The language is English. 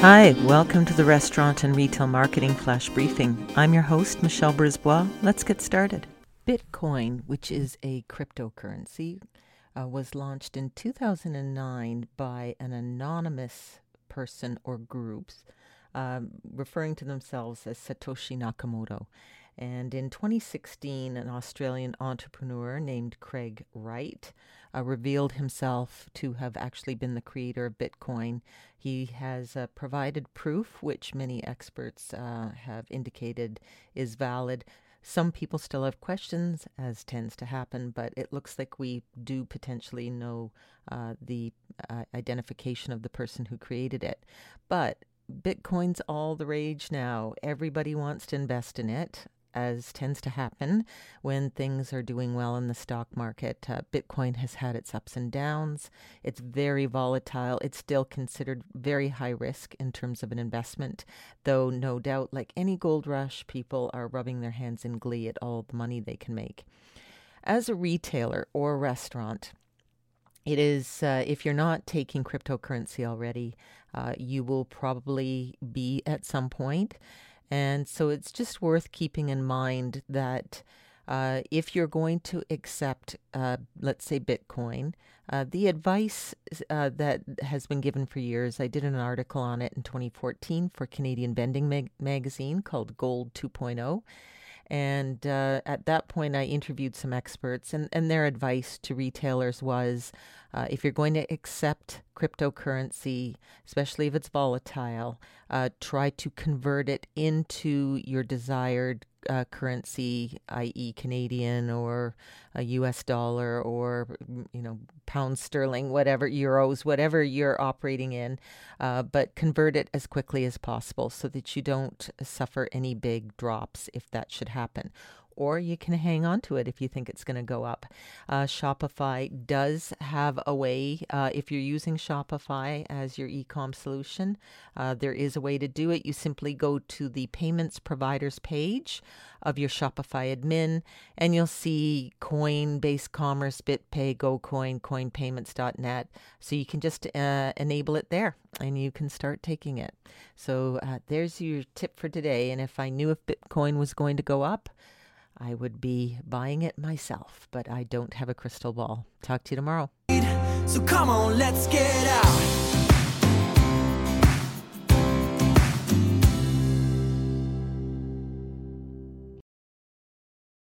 Hi, welcome to the Restaurant and Retail Marketing Flash Briefing. I'm your host, Michelle Brisbois. Let's get started. Bitcoin, which is a cryptocurrency, uh, was launched in 2009 by an anonymous person or groups um, referring to themselves as Satoshi Nakamoto. And in 2016, an Australian entrepreneur named Craig Wright uh, revealed himself to have actually been the creator of Bitcoin. He has uh, provided proof, which many experts uh, have indicated is valid. Some people still have questions, as tends to happen, but it looks like we do potentially know uh, the uh, identification of the person who created it. But Bitcoin's all the rage now. Everybody wants to invest in it as tends to happen when things are doing well in the stock market. Uh, Bitcoin has had its ups and downs. It's very volatile. It's still considered very high risk in terms of an investment, though no doubt, like any gold rush, people are rubbing their hands in glee at all the money they can make. As a retailer or restaurant, it is, uh, if you're not taking cryptocurrency already, uh, you will probably be at some point. And so it's just worth keeping in mind that uh, if you're going to accept, uh, let's say, Bitcoin, uh, the advice uh, that has been given for years, I did an article on it in 2014 for Canadian Vending Mag- Magazine called Gold 2.0. And uh, at that point, I interviewed some experts, and, and their advice to retailers was uh, if you're going to accept cryptocurrency, especially if it's volatile, uh, try to convert it into your desired uh, currency, i.e., Canadian or a U.S. dollar or mm, you know pound sterling, whatever euros, whatever you're operating in, uh, but convert it as quickly as possible so that you don't suffer any big drops if that should happen or you can hang on to it if you think it's going to go up. Uh, Shopify does have a way, uh, if you're using Shopify as your e-com solution, uh, there is a way to do it. You simply go to the payments providers page of your Shopify admin, and you'll see Coinbase Commerce, BitPay, GoCoin, CoinPayments.net. So you can just uh, enable it there, and you can start taking it. So uh, there's your tip for today. And if I knew if Bitcoin was going to go up, I would be buying it myself, but I don't have a crystal ball. Talk to you tomorrow. So come on, let's get out.